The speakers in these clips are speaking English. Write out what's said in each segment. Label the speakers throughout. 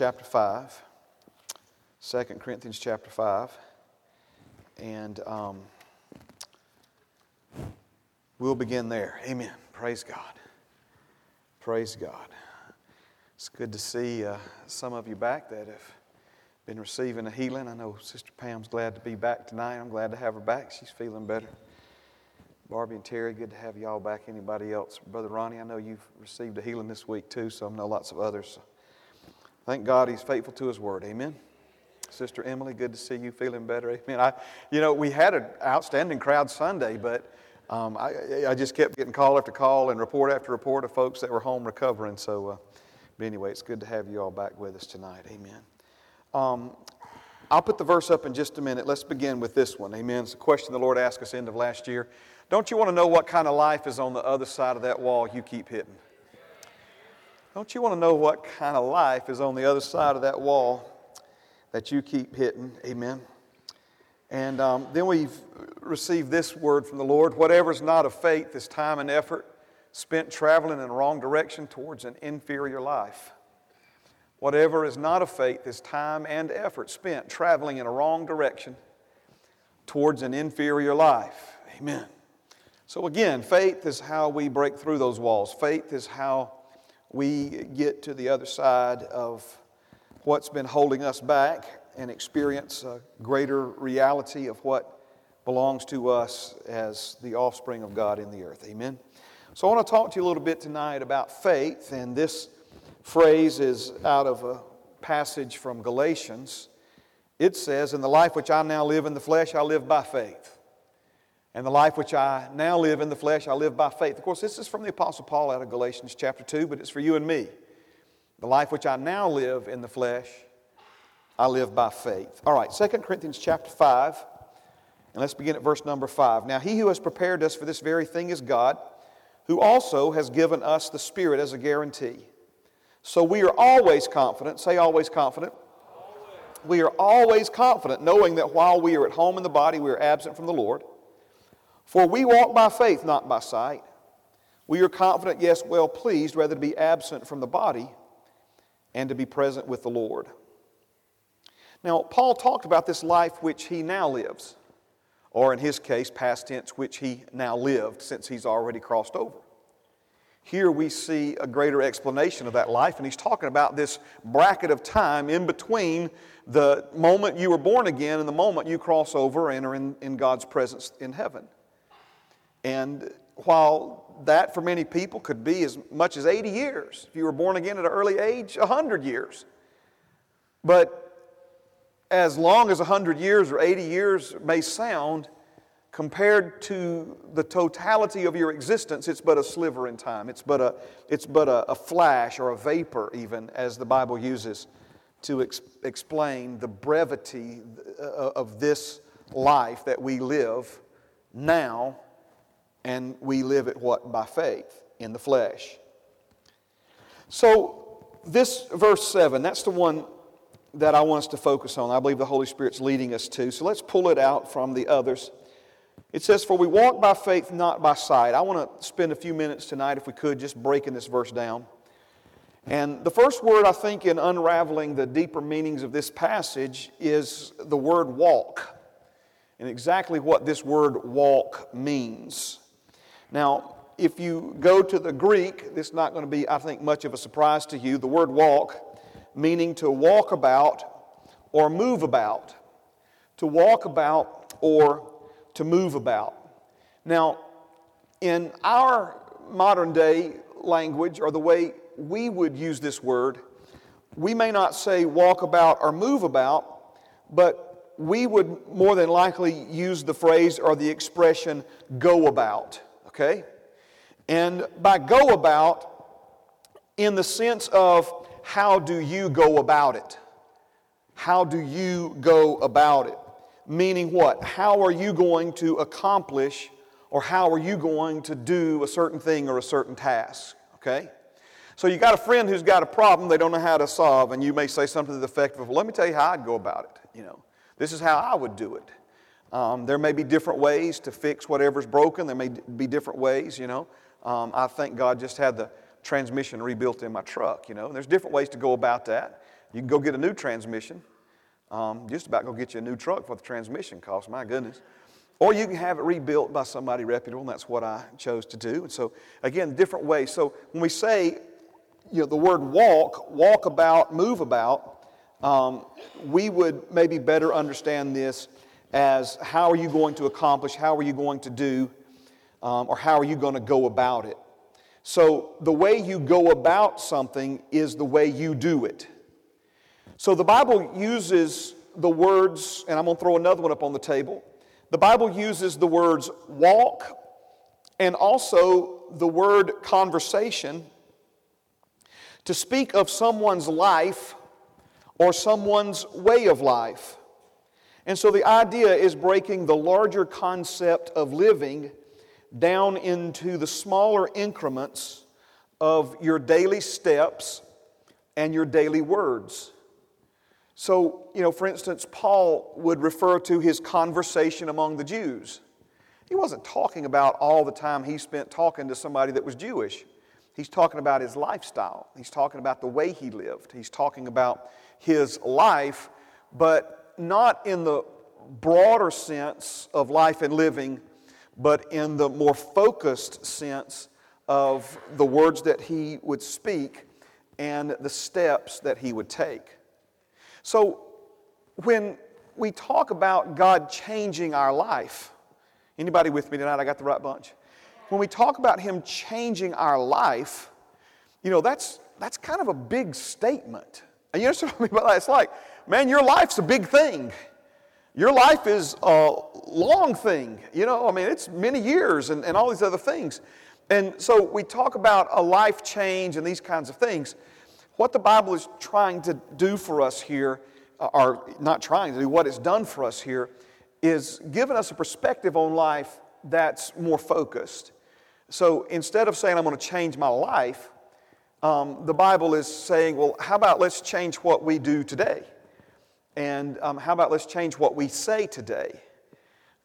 Speaker 1: chapter 5. 2 Corinthians chapter 5. And um, we'll begin there. Amen. Praise God. Praise God. It's good to see uh, some of you back that have been receiving a healing. I know Sister Pam's glad to be back tonight. I'm glad to have her back. She's feeling better. Barbie and Terry, good to have y'all back. Anybody else? Brother Ronnie, I know you've received a healing this week too, so I know lots of others. Thank God he's faithful to his word. Amen. Sister Emily, good to see you feeling better. Amen. I, you know, we had an outstanding crowd Sunday, but um, I, I just kept getting call after call and report after report of folks that were home recovering. So, uh, but anyway, it's good to have you all back with us tonight. Amen. Um, I'll put the verse up in just a minute. Let's begin with this one. Amen. It's a question the Lord asked us end of last year. Don't you want to know what kind of life is on the other side of that wall you keep hitting? Don't you want to know what kind of life is on the other side of that wall that you keep hitting? Amen. And um, then we've received this word from the Lord whatever is not of faith is time and effort spent traveling in the wrong direction towards an inferior life. Whatever is not of faith is time and effort spent traveling in a wrong direction towards an inferior life. Amen. So, again, faith is how we break through those walls. Faith is how we get to the other side of what's been holding us back and experience a greater reality of what belongs to us as the offspring of God in the earth. Amen. So, I want to talk to you a little bit tonight about faith, and this phrase is out of a passage from Galatians. It says, In the life which I now live in the flesh, I live by faith. And the life which I now live in the flesh, I live by faith. Of course, this is from the Apostle Paul out of Galatians chapter 2, but it's for you and me. The life which I now live in the flesh, I live by faith. All right, 2 Corinthians chapter 5, and let's begin at verse number 5. Now, he who has prepared us for this very thing is God, who also has given us the Spirit as a guarantee. So we are always confident, say always confident. We are always confident, knowing that while we are at home in the body, we are absent from the Lord. For we walk by faith, not by sight. We are confident, yes, well pleased, rather to be absent from the body and to be present with the Lord. Now, Paul talked about this life which he now lives, or in his case, past tense, which he now lived since he's already crossed over. Here we see a greater explanation of that life, and he's talking about this bracket of time in between the moment you were born again and the moment you cross over and are in, in God's presence in heaven. And while that for many people could be as much as 80 years, if you were born again at an early age, 100 years. But as long as 100 years or 80 years may sound, compared to the totality of your existence, it's but a sliver in time. It's but a, it's but a, a flash or a vapor, even, as the Bible uses to ex- explain the brevity uh, of this life that we live now and we live it what? By faith in the flesh. So, this verse 7, that's the one that I want us to focus on. I believe the Holy Spirit's leading us to. So, let's pull it out from the others. It says, For we walk by faith, not by sight. I want to spend a few minutes tonight, if we could, just breaking this verse down. And the first word, I think, in unraveling the deeper meanings of this passage is the word walk, and exactly what this word walk means. Now, if you go to the Greek, this is not going to be, I think, much of a surprise to you. The word walk, meaning to walk about or move about. To walk about or to move about. Now, in our modern day language, or the way we would use this word, we may not say walk about or move about, but we would more than likely use the phrase or the expression go about okay? And by go about, in the sense of how do you go about it? How do you go about it? Meaning what? How are you going to accomplish or how are you going to do a certain thing or a certain task? Okay? So you got a friend who's got a problem they don't know how to solve, and you may say something to the effect of, well, let me tell you how I'd go about it. You know, this is how I would do it. Um, there may be different ways to fix whatever's broken. There may be different ways, you know. Um, I think God just had the transmission rebuilt in my truck, you know. And there's different ways to go about that. You can go get a new transmission. Um, just about go get you a new truck for the transmission cost, my goodness. Or you can have it rebuilt by somebody reputable, and that's what I chose to do. And so, again, different ways. So when we say, you know, the word walk, walk about, move about, um, we would maybe better understand this as how are you going to accomplish, how are you going to do, um, or how are you going to go about it. So the way you go about something is the way you do it. So the Bible uses the words, and I'm going to throw another one up on the table. The Bible uses the words walk and also the word conversation to speak of someone's life or someone's way of life. And so the idea is breaking the larger concept of living down into the smaller increments of your daily steps and your daily words. So, you know, for instance, Paul would refer to his conversation among the Jews. He wasn't talking about all the time he spent talking to somebody that was Jewish. He's talking about his lifestyle. He's talking about the way he lived. He's talking about his life, but not in the broader sense of life and living, but in the more focused sense of the words that he would speak and the steps that he would take. So when we talk about God changing our life, anybody with me tonight? I got the right bunch. When we talk about Him changing our life, you know, that's, that's kind of a big statement. And you understand what I mean by that? It's like, man, your life's a big thing. Your life is a long thing. You know, I mean, it's many years and, and all these other things. And so we talk about a life change and these kinds of things. What the Bible is trying to do for us here, uh, or not trying to do, what it's done for us here, is giving us a perspective on life that's more focused. So instead of saying, I'm going to change my life, um, the Bible is saying, well, how about let's change what we do today? And um, how about let's change what we say today?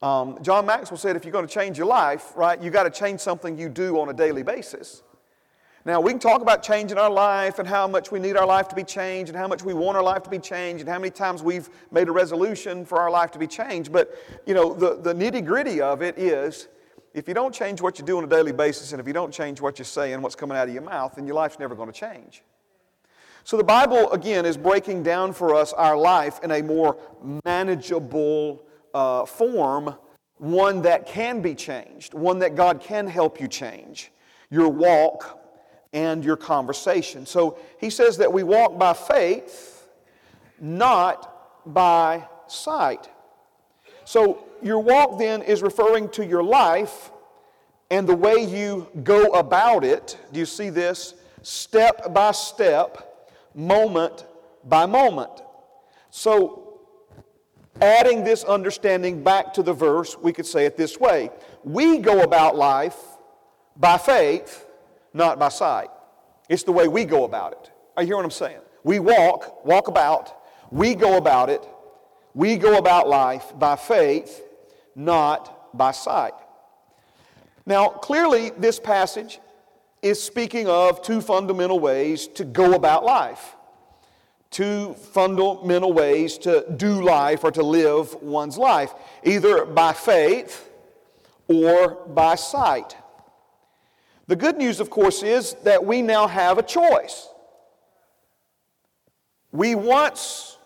Speaker 1: Um, John Maxwell said, if you're going to change your life, right, you got to change something you do on a daily basis. Now, we can talk about changing our life and how much we need our life to be changed and how much we want our life to be changed and how many times we've made a resolution for our life to be changed. But, you know, the, the nitty gritty of it is if you don't change what you do on a daily basis and if you don't change what you say and what's coming out of your mouth, then your life's never going to change. So the Bible, again, is breaking down for us our life in a more manageable uh, form, one that can be changed, one that God can help you change. Your walk, and your conversation. So he says that we walk by faith, not by sight. So your walk then is referring to your life and the way you go about it. Do you see this? Step by step, moment by moment. So, adding this understanding back to the verse, we could say it this way We go about life by faith not by sight. It's the way we go about it. I hear what I'm saying? We walk, walk about, we go about it, we go about life by faith, not by sight. Now, clearly, this passage is speaking of two fundamental ways to go about life, two fundamental ways to do life or to live one's life, either by faith or by sight. The good news, of course, is that we now have a choice. We once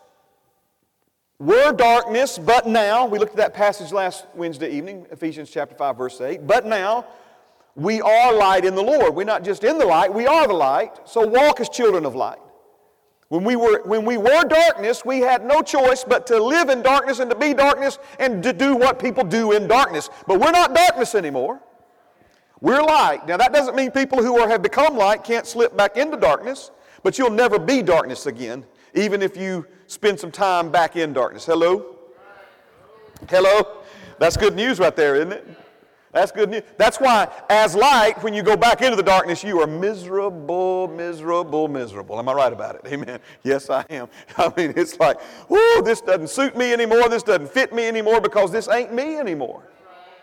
Speaker 1: were darkness, but now, we looked at that passage last Wednesday evening, Ephesians chapter 5, verse 8, but now we are light in the Lord. We're not just in the light, we are the light. So walk as children of light. When we, were, when we were darkness, we had no choice but to live in darkness and to be darkness and to do what people do in darkness. But we're not darkness anymore. We're light. Now, that doesn't mean people who are, have become light can't slip back into darkness, but you'll never be darkness again, even if you spend some time back in darkness. Hello? Hello? That's good news right there, isn't it? That's good news. That's why, as light, when you go back into the darkness, you are miserable, miserable, miserable. Am I right about it? Amen. Yes, I am. I mean, it's like, whoo, this doesn't suit me anymore. This doesn't fit me anymore because this ain't me anymore.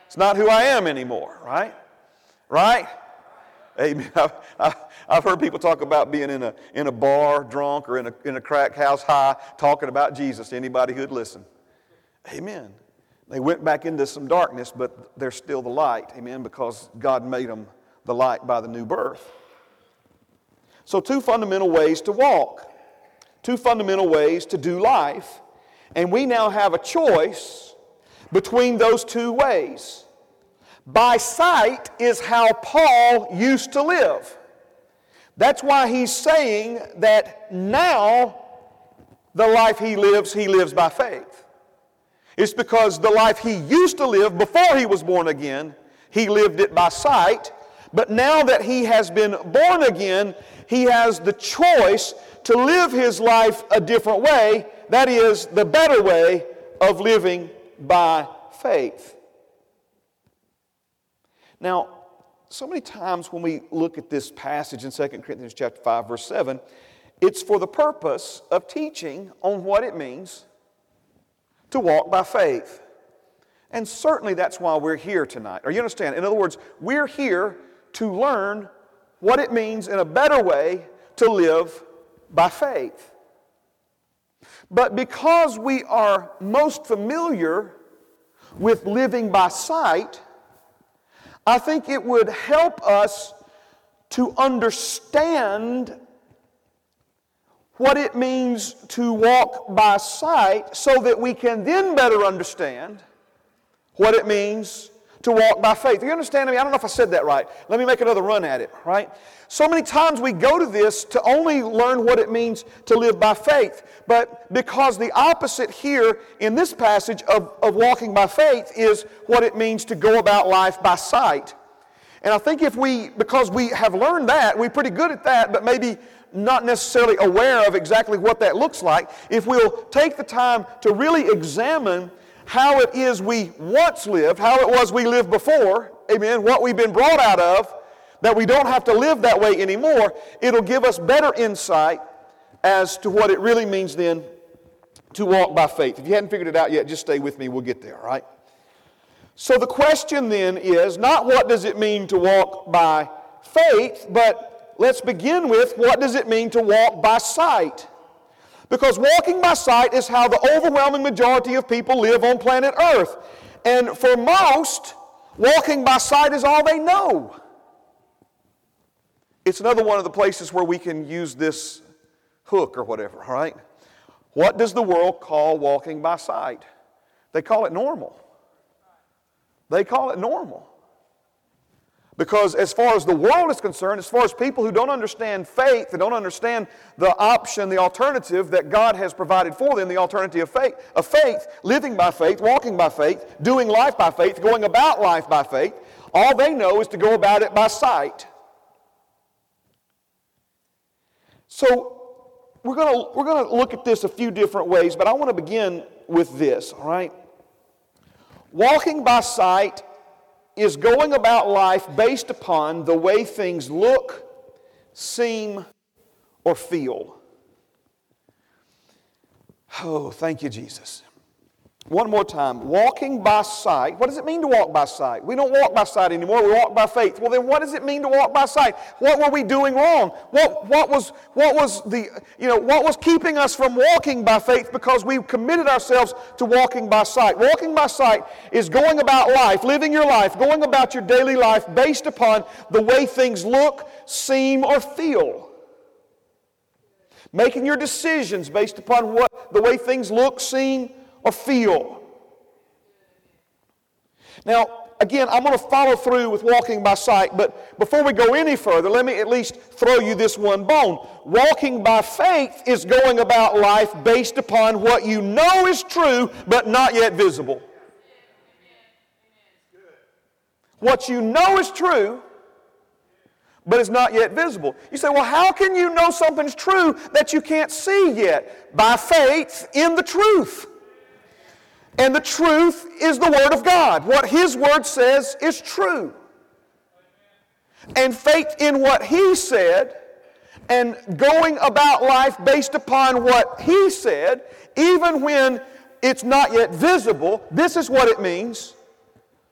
Speaker 1: It's not who I am anymore, right? Right? Amen. I've, I've, I've heard people talk about being in a, in a bar drunk or in a, in a crack house high talking about Jesus to anybody who'd listen. Amen. They went back into some darkness, but they're still the light. Amen. Because God made them the light by the new birth. So, two fundamental ways to walk, two fundamental ways to do life. And we now have a choice between those two ways. By sight is how Paul used to live. That's why he's saying that now the life he lives, he lives by faith. It's because the life he used to live before he was born again, he lived it by sight. But now that he has been born again, he has the choice to live his life a different way. That is, the better way of living by faith. Now, so many times when we look at this passage in 2 Corinthians chapter 5 verse 7, it's for the purpose of teaching on what it means to walk by faith. And certainly that's why we're here tonight. Are you understand? In other words, we're here to learn what it means in a better way to live by faith. But because we are most familiar with living by sight, I think it would help us to understand what it means to walk by sight so that we can then better understand what it means to walk by faith. You understand me? I don't know if I said that right. Let me make another run at it, right? So many times we go to this to only learn what it means to live by faith. But because the opposite here in this passage of, of walking by faith is what it means to go about life by sight. And I think if we, because we have learned that, we're pretty good at that, but maybe not necessarily aware of exactly what that looks like, if we'll take the time to really examine how it is we once lived, how it was we lived before, amen, what we've been brought out of, that we don't have to live that way anymore, it'll give us better insight as to what it really means then to walk by faith. If you hadn't figured it out yet, just stay with me, we'll get there, all right? So the question then is not what does it mean to walk by faith, but let's begin with what does it mean to walk by sight? Because walking by sight is how the overwhelming majority of people live on planet Earth. And for most, walking by sight is all they know. It's another one of the places where we can use this hook or whatever, all right? What does the world call walking by sight? They call it normal. They call it normal. Because as far as the world is concerned, as far as people who don't understand faith, they don't understand the option, the alternative that God has provided for them, the alternative of faith, of faith, living by faith, walking by faith, doing life by faith, going about life by faith, all they know is to go about it by sight. So we're going we're going to look at this a few different ways, but I want to begin with this, all right? Walking by sight is going about life based upon the way things look, seem, or feel. Oh, thank you, Jesus. One more time. Walking by sight. What does it mean to walk by sight? We don't walk by sight anymore. We walk by faith. Well, then what does it mean to walk by sight? What were we doing wrong? What, what, was, what was the, you know, what was keeping us from walking by faith because we committed ourselves to walking by sight? Walking by sight is going about life, living your life, going about your daily life based upon the way things look, seem, or feel. Making your decisions based upon what the way things look, seem, or feel. Now, again, I'm going to follow through with walking by sight, but before we go any further, let me at least throw you this one bone. Walking by faith is going about life based upon what you know is true, but not yet visible. What you know is true, but it's not yet visible. You say, well, how can you know something's true that you can't see yet? By faith in the truth. And the truth is the Word of God. What His Word says is true. And faith in what He said and going about life based upon what He said, even when it's not yet visible, this is what it means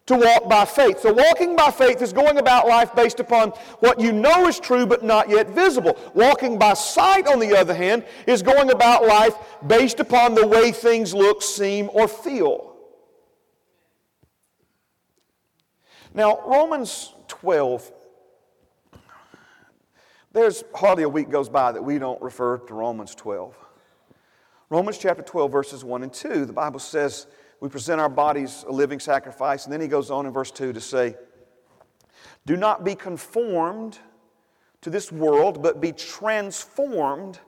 Speaker 1: to walk by faith. So, walking by faith is going about life based upon what you know is true but not yet visible. Walking by sight, on the other hand, is going about life based upon the way things look, seem, or feel. Now, Romans 12, there's hardly a week goes by that we don't refer to Romans 12. Romans chapter 12, verses 1 and 2, the Bible says, we present our bodies a living sacrifice. And then he goes on in verse 2 to say, Do not be conformed to this world, but be transformed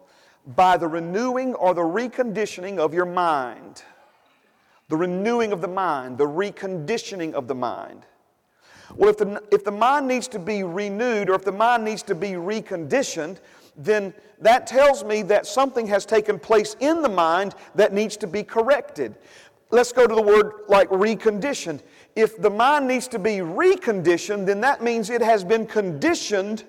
Speaker 1: by the renewing or the reconditioning of your mind. The renewing of the mind, the reconditioning of the mind. Well, if the, if the mind needs to be renewed or if the mind needs to be reconditioned, then that tells me that something has taken place in the mind that needs to be corrected. Let's go to the word like reconditioned. If the mind needs to be reconditioned, then that means it has been conditioned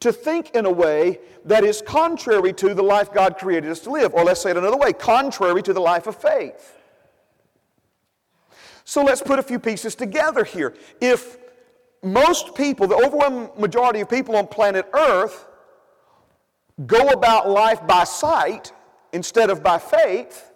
Speaker 1: to think in a way that is contrary to the life God created us to live. Or let's say it another way contrary to the life of faith. So let's put a few pieces together here. If most people, the overwhelming majority of people on planet Earth, go about life by sight instead of by faith,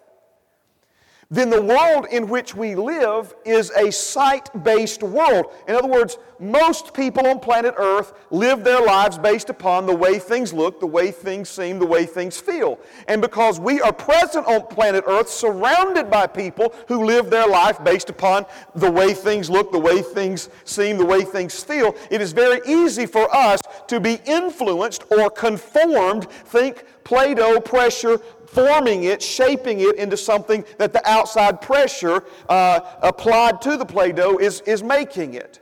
Speaker 1: then the world in which we live is a sight based world. In other words, most people on planet Earth live their lives based upon the way things look, the way things seem, the way things feel. And because we are present on planet Earth, surrounded by people who live their life based upon the way things look, the way things seem, the way things feel, it is very easy for us to be influenced or conformed. Think Play Doh, pressure forming it, shaping it into something that the outside pressure uh, applied to the Play Doh is, is making it.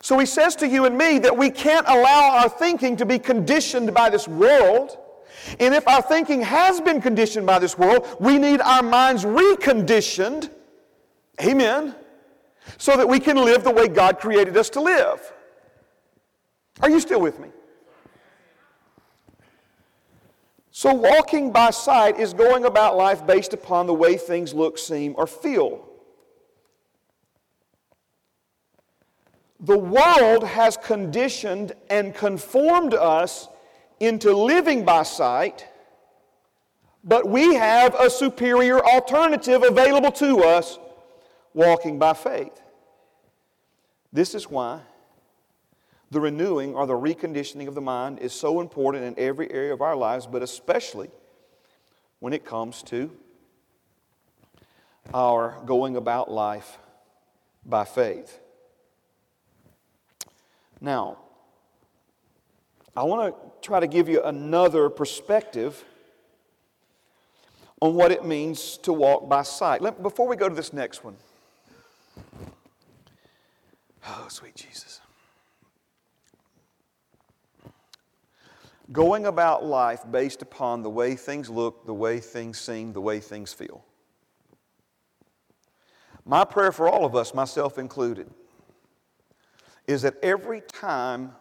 Speaker 1: So he says to you and me that we can't allow our thinking to be conditioned by this world. And if our thinking has been conditioned by this world, we need our minds reconditioned. Amen. So that we can live the way God created us to live. Are you still with me? So, walking by sight is going about life based upon the way things look, seem, or feel. The world has conditioned and conformed us into living by sight, but we have a superior alternative available to us walking by faith. This is why the renewing or the reconditioning of the mind is so important in every area of our lives, but especially when it comes to our going about life by faith. Now, I want to try to give you another perspective on what it means to walk by sight. Let, before we go to this next one, oh, sweet Jesus. Going about life based upon the way things look, the way things seem, the way things feel. My prayer for all of us, myself included, is that every time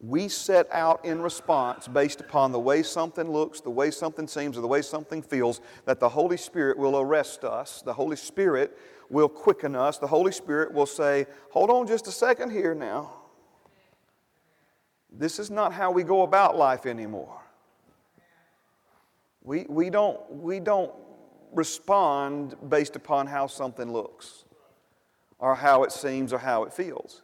Speaker 1: we set out in response based upon the way something looks, the way something seems, or the way something feels, that the Holy Spirit will arrest us. The Holy Spirit will quicken us. The Holy Spirit will say, Hold on just a second here now. This is not how we go about life anymore. We, we, don't, we don't respond based upon how something looks or how it seems or how it feels.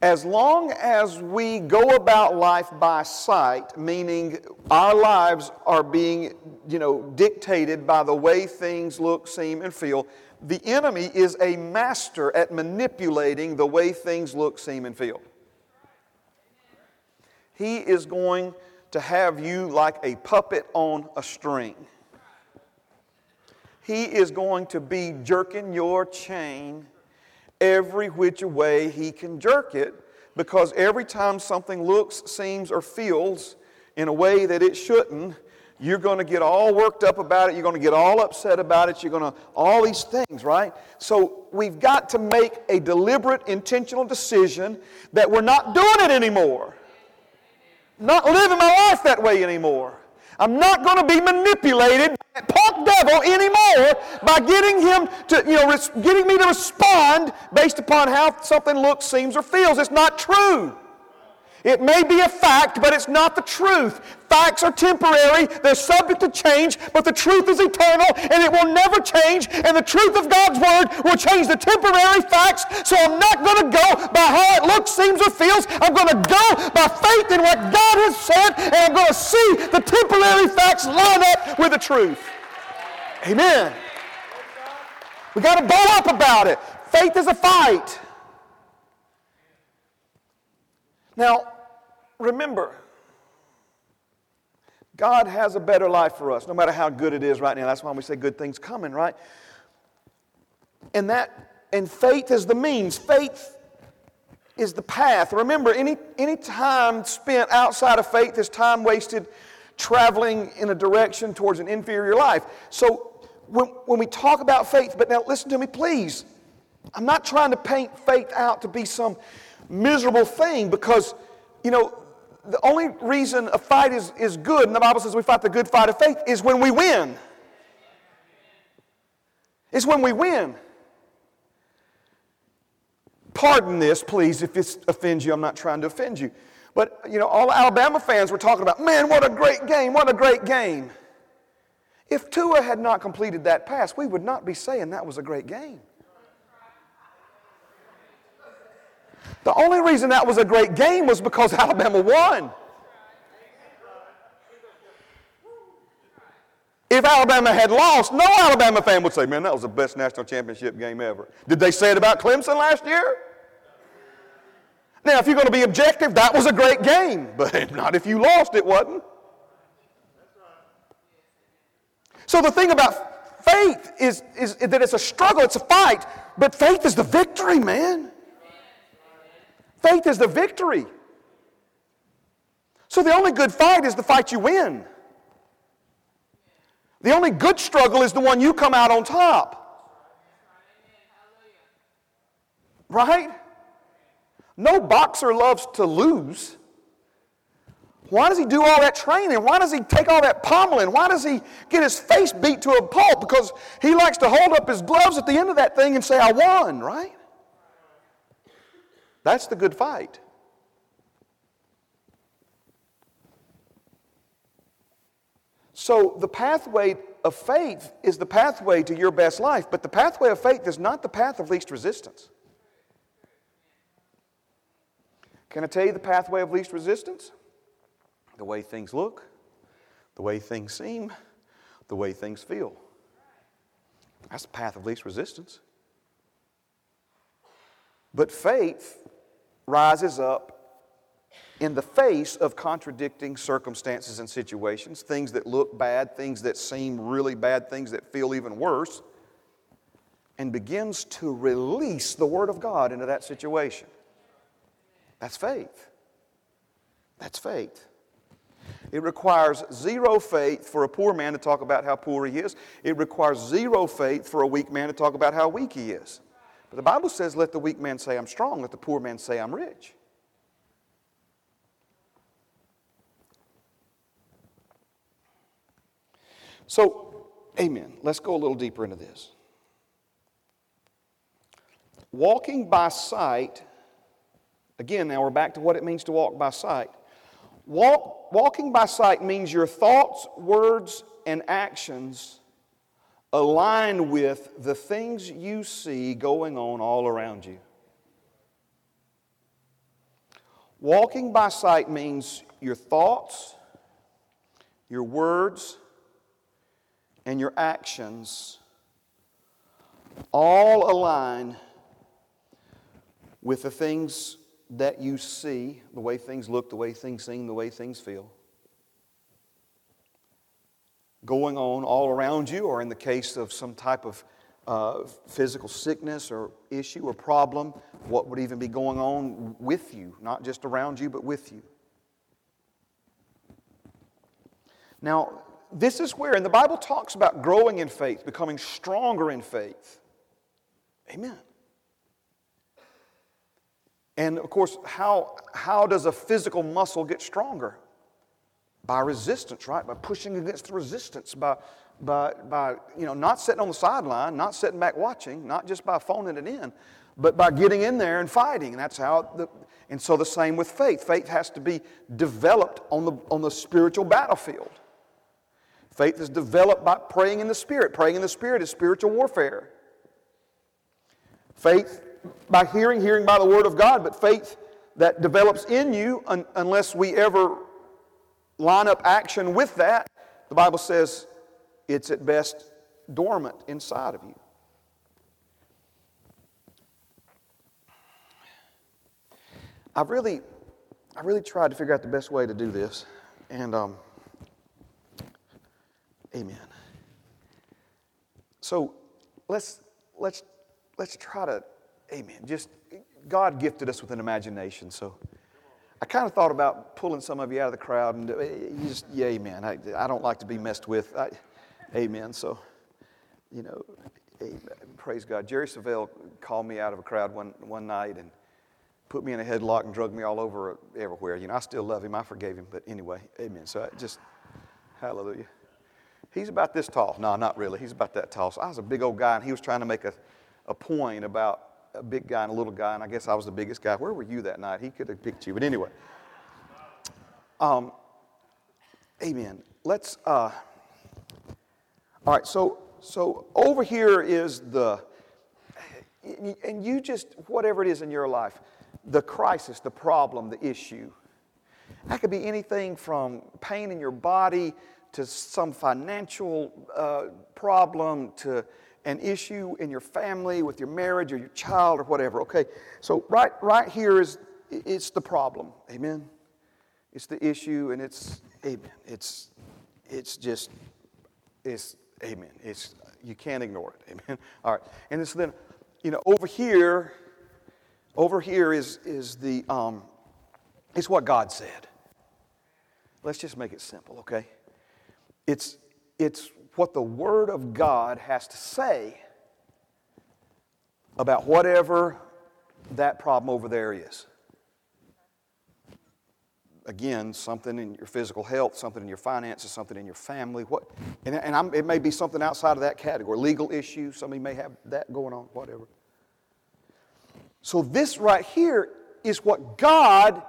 Speaker 1: As long as we go about life by sight, meaning our lives are being, you know, dictated by the way things look, seem, and feel, the enemy is a master at manipulating the way things look, seem, and feel. He is going to have you like a puppet on a string. He is going to be jerking your chain every which way he can jerk it because every time something looks, seems, or feels in a way that it shouldn't, you're going to get all worked up about it. You're going to get all upset about it. You're going to, all these things, right? So we've got to make a deliberate, intentional decision that we're not doing it anymore not living my life that way anymore. I'm not going to be manipulated by that punk devil anymore by getting him to, you know, res- getting me to respond based upon how something looks, seems, or feels. It's not true. It may be a fact, but it's not the truth. Facts are temporary, they're subject to change, but the truth is eternal and it will never change. And the truth of God's Word will change the temporary facts. So I'm not going to go by how it looks, seems, or feels. I'm going to go by faith in what God has said, and I'm going to see the temporary facts line up with the truth. Amen. We got to bow up about it. Faith is a fight. Now, remember, God has a better life for us, no matter how good it is right now. That's why we say good things coming, right? And that, and faith is the means. Faith is the path. Remember, any, any time spent outside of faith is time wasted traveling in a direction towards an inferior life. So when, when we talk about faith, but now listen to me, please. I'm not trying to paint faith out to be some miserable thing because, you know, the only reason a fight is, is good, and the Bible says we fight the good fight of faith, is when we win. It's when we win. Pardon this, please, if this offends you. I'm not trying to offend you. But, you know, all Alabama fans were talking about, man, what a great game, what a great game. If Tua had not completed that pass, we would not be saying that was a great game. The only reason that was a great game was because Alabama won. If Alabama had lost, no Alabama fan would say, man, that was the best national championship game ever. Did they say it about Clemson last year? Now, if you're going to be objective, that was a great game, but not if you lost, it wasn't. So the thing about faith is, is that it's a struggle, it's a fight, but faith is the victory, man. Faith is the victory. So the only good fight is the fight you win. The only good struggle is the one you come out on top. Right? No boxer loves to lose. Why does he do all that training? Why does he take all that pommeling? Why does he get his face beat to a pulp? Because he likes to hold up his gloves at the end of that thing and say, I won, right? That's the good fight. So, the pathway of faith is the pathway to your best life, but the pathway of faith is not the path of least resistance. Can I tell you the pathway of least resistance? The way things look, the way things seem, the way things feel. That's the path of least resistance. But faith rises up in the face of contradicting circumstances and situations, things that look bad, things that seem really bad, things that feel even worse, and begins to release the Word of God into that situation. That's faith. That's faith. It requires zero faith for a poor man to talk about how poor he is. It requires zero faith for a weak man to talk about how weak he is. But the Bible says, let the weak man say, I'm strong, let the poor man say, I'm rich. So, amen. Let's go a little deeper into this. Walking by sight, again, now we're back to what it means to walk by sight. Walk, walking by sight means your thoughts, words, and actions align with the things you see going on all around you. Walking by sight means your thoughts, your words, and your actions all align with the things that you see, the way things look, the way things seem, the way things feel going on all around you, or in the case of some type of uh, physical sickness or issue or problem, what would even be going on with you, not just around you, but with you. Now, this is where, and the Bible talks about growing in faith, becoming stronger in faith. Amen. And of course, how, how does a physical muscle get stronger? By resistance, right? By pushing against the resistance, by, by, by you know, not sitting on the sideline, not sitting back watching, not just by phoning it in, but by getting in there and fighting. And that's how the, and so the same with faith. Faith has to be developed on the, on the spiritual battlefield. Faith is developed by praying in the Spirit. Praying in the Spirit is spiritual warfare. Faith by hearing, hearing by the Word of God, but faith that develops in you, un- unless we ever line up action with that, the Bible says it's at best dormant inside of you. I've really, I really tried to figure out the best way to do this, and um, amen. So let's let's let's try to, amen. Just God gifted us with an imagination, so I kind of thought about pulling some of you out of the crowd and uh, you just, yeah, amen. I, I don't like to be messed with. I, amen. So, you know, amen. praise God. Jerry Savelle called me out of a crowd one, one night and put me in a headlock and drug me all over everywhere. You know, I still love him. I forgave him. But anyway, amen. So I just, hallelujah. He's about this tall. No, not really. He's about that tall. So I was a big old guy and he was trying to make a, a point about a big guy and a little guy, and I guess I was the biggest guy. Where were you that night? He could have picked you. But anyway, um, amen. Let's, uh, all right, so, so over here is the, and you just, whatever it is in your life, the crisis, the problem, the issue. That could be anything from pain in your body to some financial uh, problem to an issue in your family, with your marriage, or your child, or whatever. Okay, so right, right here is it's the problem. Amen. It's the issue, and it's amen. It's it's just it's amen. It's you can't ignore it. Amen. All right, and so then, you know, over here, over here is is the um, it's what God said. Let's just make it simple, okay? It's it's what the Word of God has to say about whatever that problem over there is. Again, something in your physical health, something in your finances, something in your family. What, and and it may be something outside of that category. Legal issues, somebody may have that going on, whatever. So, this right here is what God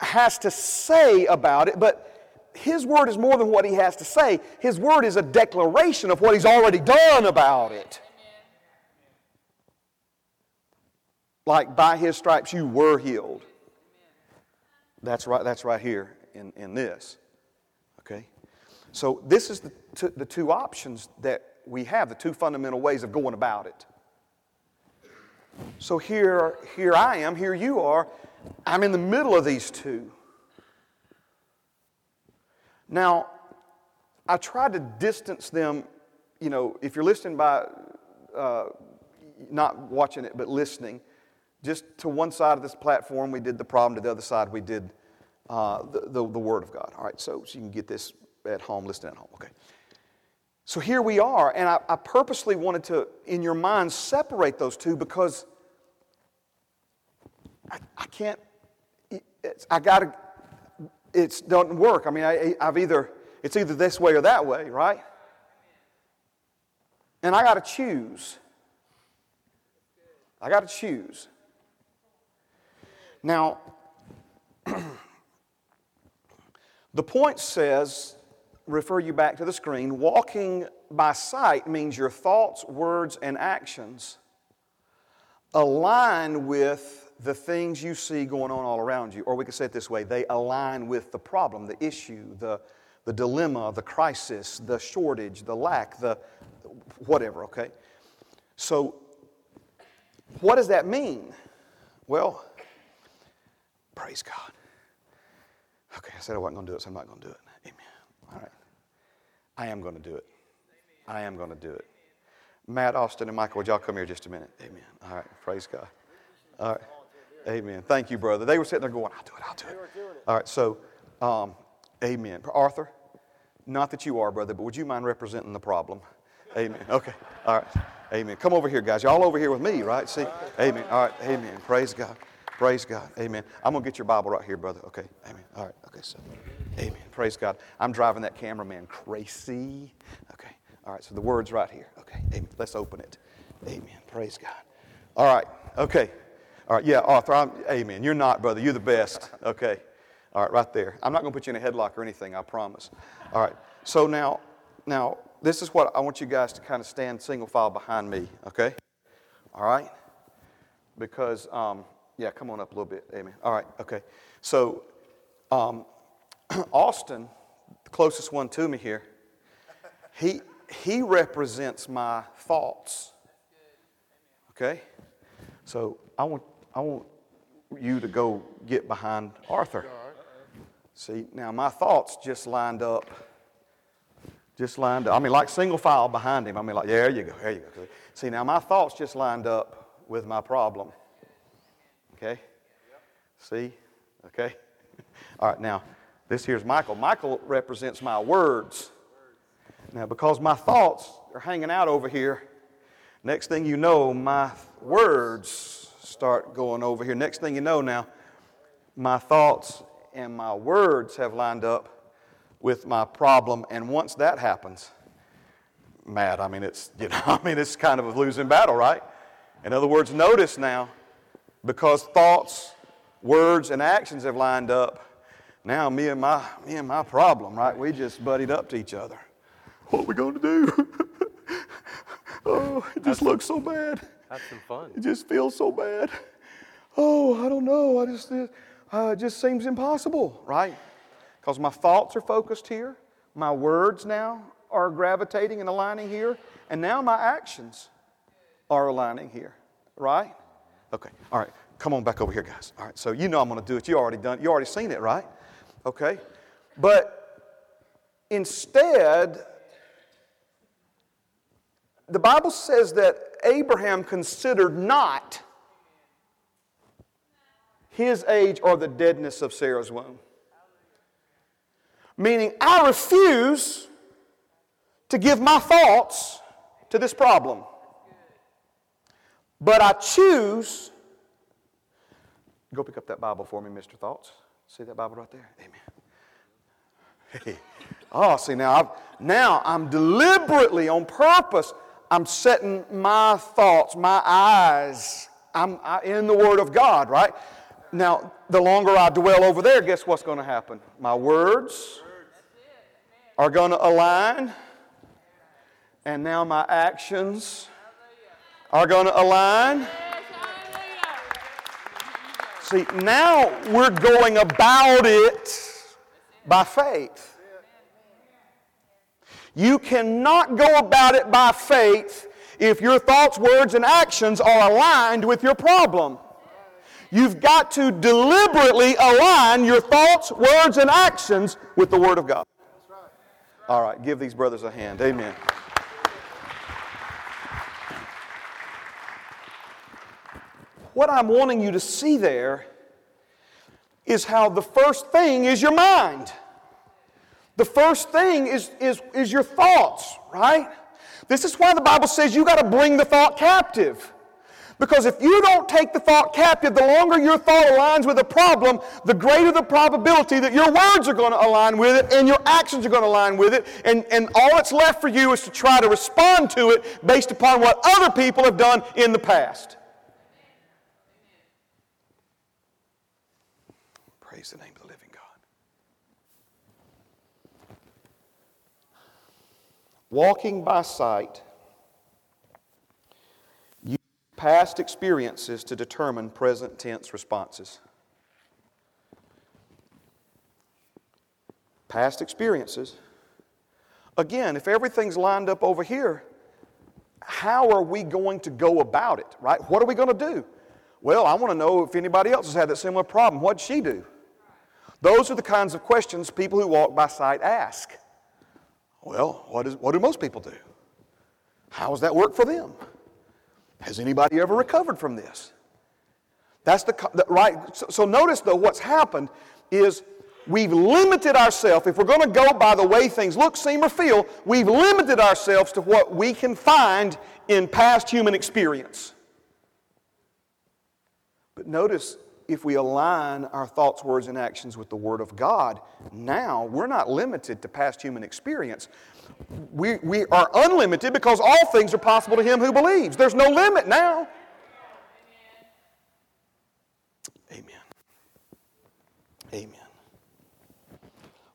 Speaker 1: has to say about it, but his word is more than what he has to say. His word is a declaration of what he's already done about it. Like by his stripes you were healed. That's right, that's right here in, in this. Okay? So this is the, t- the two options that we have, the two fundamental ways of going about it. So here, here I am, here you are. I'm in the middle of these two. Now, I tried to distance them, you know, if you're listening by uh, not watching it but listening, just to one side of this platform we did the problem, to the other side we did uh, the, the, the, Word of God. All right, so, so you can get this at home, listening at home. Okay. So here we are, and I, I purposely wanted to, in your mind, separate those two because I, I can't, I got to it doesn't work. I mean, I, I've either, it's either this way or that way, right? And I got to choose. I got to choose. Now, the point says, refer you back to the screen, walking by sight means your thoughts, words, and actions align with the things you see going on all around you. Or we could say it this way they align with the problem, the issue, the, the dilemma, the crisis, the shortage, the lack, the whatever, okay? So, what does that mean? Well, praise God. Okay, I said I wasn't going to do it, so I'm not going to do it. Amen. All right. I am going to do it. I am going to do it. Matt, Austin, and Michael, would y'all come here just a minute? Amen. All right. Praise God. All right. Amen. Thank you, brother. They were sitting there going, I'll do it, I'll do it. All right, so, um, amen. Arthur, not that you are, brother, but would you mind representing the problem? Amen. Okay. All right. Amen. Come over here, guys. Y'all over here with me, right? See? Amen. All right. Amen. Praise God. Praise God. Amen. I'm going to get your Bible right here, brother. Okay. Amen. All right. Okay, so. Amen. Praise God. I'm driving that cameraman crazy. Okay. All right. So the word's right here. Okay. Amen. Let's open it. Amen. Praise God. All right. Okay. All right. Yeah, Arthur. I'm, amen. You're not, brother. You're the best. Okay. All right. Right there. I'm not going to put you in a headlock or anything. I promise. All right. So now, now this is what I want you guys to kind of stand single file behind me. Okay. All right. Because um, yeah, come on up a little bit. Amen. All right. Okay. So um, Austin, the closest one to me here, he he represents my thoughts. Okay? So I want, I want you to go get behind Arthur. See, now my thoughts just lined up. Just lined up. I mean, like single file behind him. I mean, like, yeah, there you go, there you go. See, now my thoughts just lined up with my problem. Okay? See? Okay? All right, now, this here's Michael. Michael represents my words. Now, because my thoughts are hanging out over here, next thing you know, my words start going over here. Next thing you know, now, my thoughts and my words have lined up with my problem. And once that happens, mad, I mean, it's, you know, I mean, it's kind of a losing battle, right? In other words, notice now, because thoughts, words, and actions have lined up, now me and my, me and my problem, right? We just buddied up to each other. What are we going to do? oh, it just looks so bad.
Speaker 2: Have some fun.
Speaker 1: It just feels so bad. Oh, I don't know. I just, uh, it just seems impossible, right? Because my thoughts are focused here. My words now are gravitating and aligning here. And now my actions are aligning here, right? Okay, all right. Come on back over here, guys. All right, so you know I'm going to do it. You already done. You already seen it, right? Okay, but instead, the Bible says that Abraham considered not his age or the deadness of Sarah's womb. Meaning, I refuse to give my thoughts to this problem. But I choose. Go pick up that Bible for me, Mr. Thoughts. See that Bible right there? Amen. Hey. Oh, see now, I've, now I'm deliberately on purpose I'm setting my thoughts, my eyes, I'm I, in the Word of God, right? Now, the longer I dwell over there, guess what's going to happen? My words are going to align, and now my actions are going to align. See, now we're going about it by faith. You cannot go about it by faith if your thoughts, words, and actions are aligned with your problem. You've got to deliberately align your thoughts, words, and actions with the Word of God. All right, give these brothers a hand. Amen. What I'm wanting you to see there is how the first thing is your mind. The first thing is, is, is your thoughts, right? This is why the Bible says you got to bring the thought captive. Because if you don't take the thought captive, the longer your thought aligns with a problem, the greater the probability that your words are going to align with it and your actions are going to align with it. And, and all that's left for you is to try to respond to it based upon what other people have done in the past. Praise the name of the living God. Walking by sight, use past experiences to determine present tense responses. Past experiences. Again, if everything's lined up over here, how are we going to go about it, right? What are we going to do? Well, I want to know if anybody else has had that similar problem. What'd she do? Those are the kinds of questions people who walk by sight ask. Well, what, is, what do most people do? How does that work for them? Has anybody ever recovered from this? That's the, the right. So, so notice though, what's happened is we've limited ourselves. If we're going to go by the way things look, seem, or feel, we've limited ourselves to what we can find in past human experience. But notice if we align our thoughts, words, and actions with the Word of God, now we're not limited to past human experience. We, we are unlimited because all things are possible to him who believes. There's no limit now. Amen. Amen.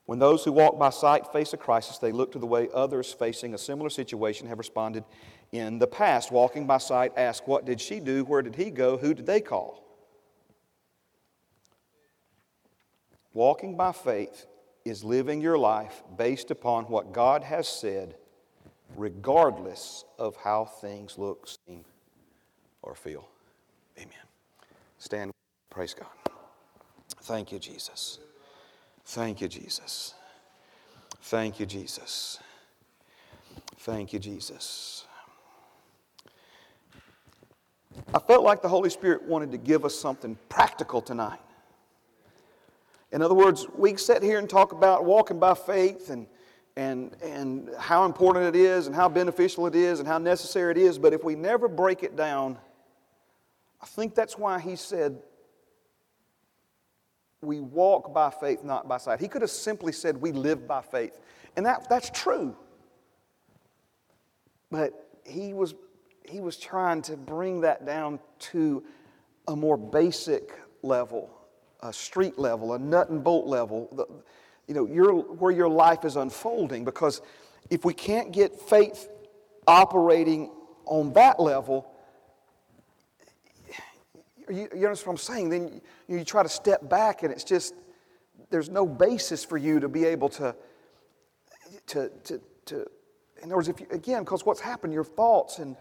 Speaker 1: When those who walk by sight face a crisis, they look to the way others facing a similar situation have responded in the past. Walking by sight, ask, What did she do? Where did he go? Who did they call? Walking by faith is living your life based upon what God has said, regardless of how things look, seem, or feel. Amen. Stand. Praise God. Thank you, Jesus. Thank you, Jesus. Thank you, Jesus. Thank you, Jesus. I felt like the Holy Spirit wanted to give us something practical tonight. In other words, we sit here and talk about walking by faith and, and, and how important it is and how beneficial it is and how necessary it is, but if we never break it down, I think that's why he said, we walk by faith, not by sight. He could have simply said, we live by faith. And that, that's true. But he was, he was trying to bring that down to a more basic level a street level, a nut and bolt level, the, you know, your, where your life is unfolding. Because if we can't get faith operating on that level, you, you understand what I'm saying? Then you, you try to step back and it's just, there's no basis for you to be able to, to, to, to in other words, if you, again, because what's happened, your thoughts and,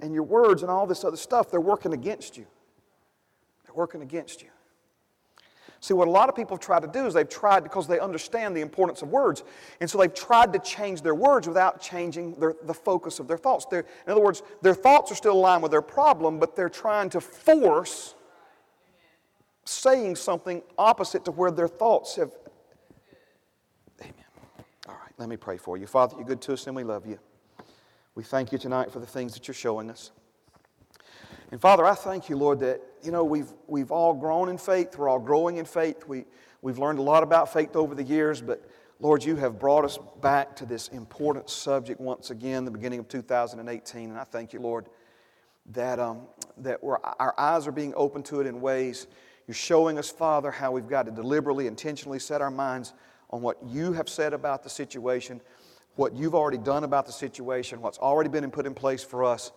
Speaker 1: and your words and all this other stuff, they're working against you. They're working against you. See, what a lot of people have tried to do is they've tried, because they understand the importance of words, and so they've tried to change their words without changing their, the focus of their thoughts. They're, in other words, their thoughts are still aligned with their problem, but they're trying to force saying something opposite to where their thoughts have. Amen. All right, let me pray for you. Father, you're good to us and we love you. We thank you tonight for the things that you're showing us. And Father, I thank you, Lord, that, you know, we've, we've all grown in faith. We're all growing in faith. We, we've learned a lot about faith over the years, but Lord, you have brought us back to this important subject once again, the beginning of 2018. And I thank you, Lord, that, um, that our eyes are being opened to it in ways. You're showing us, Father, how we've got to deliberately, intentionally set our minds on what you have said about the situation, what you've already done about the situation, what's already been put in place for us.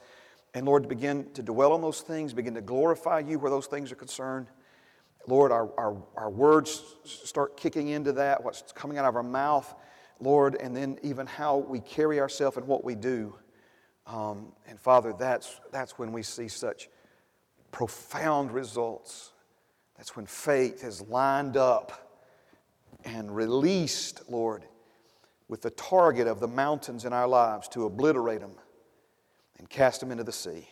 Speaker 1: And Lord, to begin to dwell on those things, begin to glorify you where those things are concerned. Lord, our, our, our words start kicking into that, what's coming out of our mouth, Lord, and then even how we carry ourselves and what we do. Um, and Father, that's, that's when we see such profound results. That's when faith has lined up and released, Lord, with the target of the mountains in our lives to obliterate them and cast them into the sea.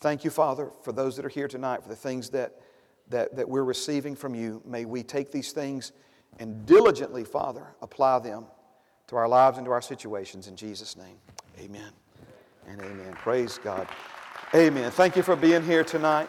Speaker 1: Thank you, Father, for those that are here tonight, for the things that, that, that we're receiving from you. May we take these things and diligently, Father, apply them to our lives and to our situations. In Jesus' name, amen and amen. Praise God. Amen. Thank you for being here tonight.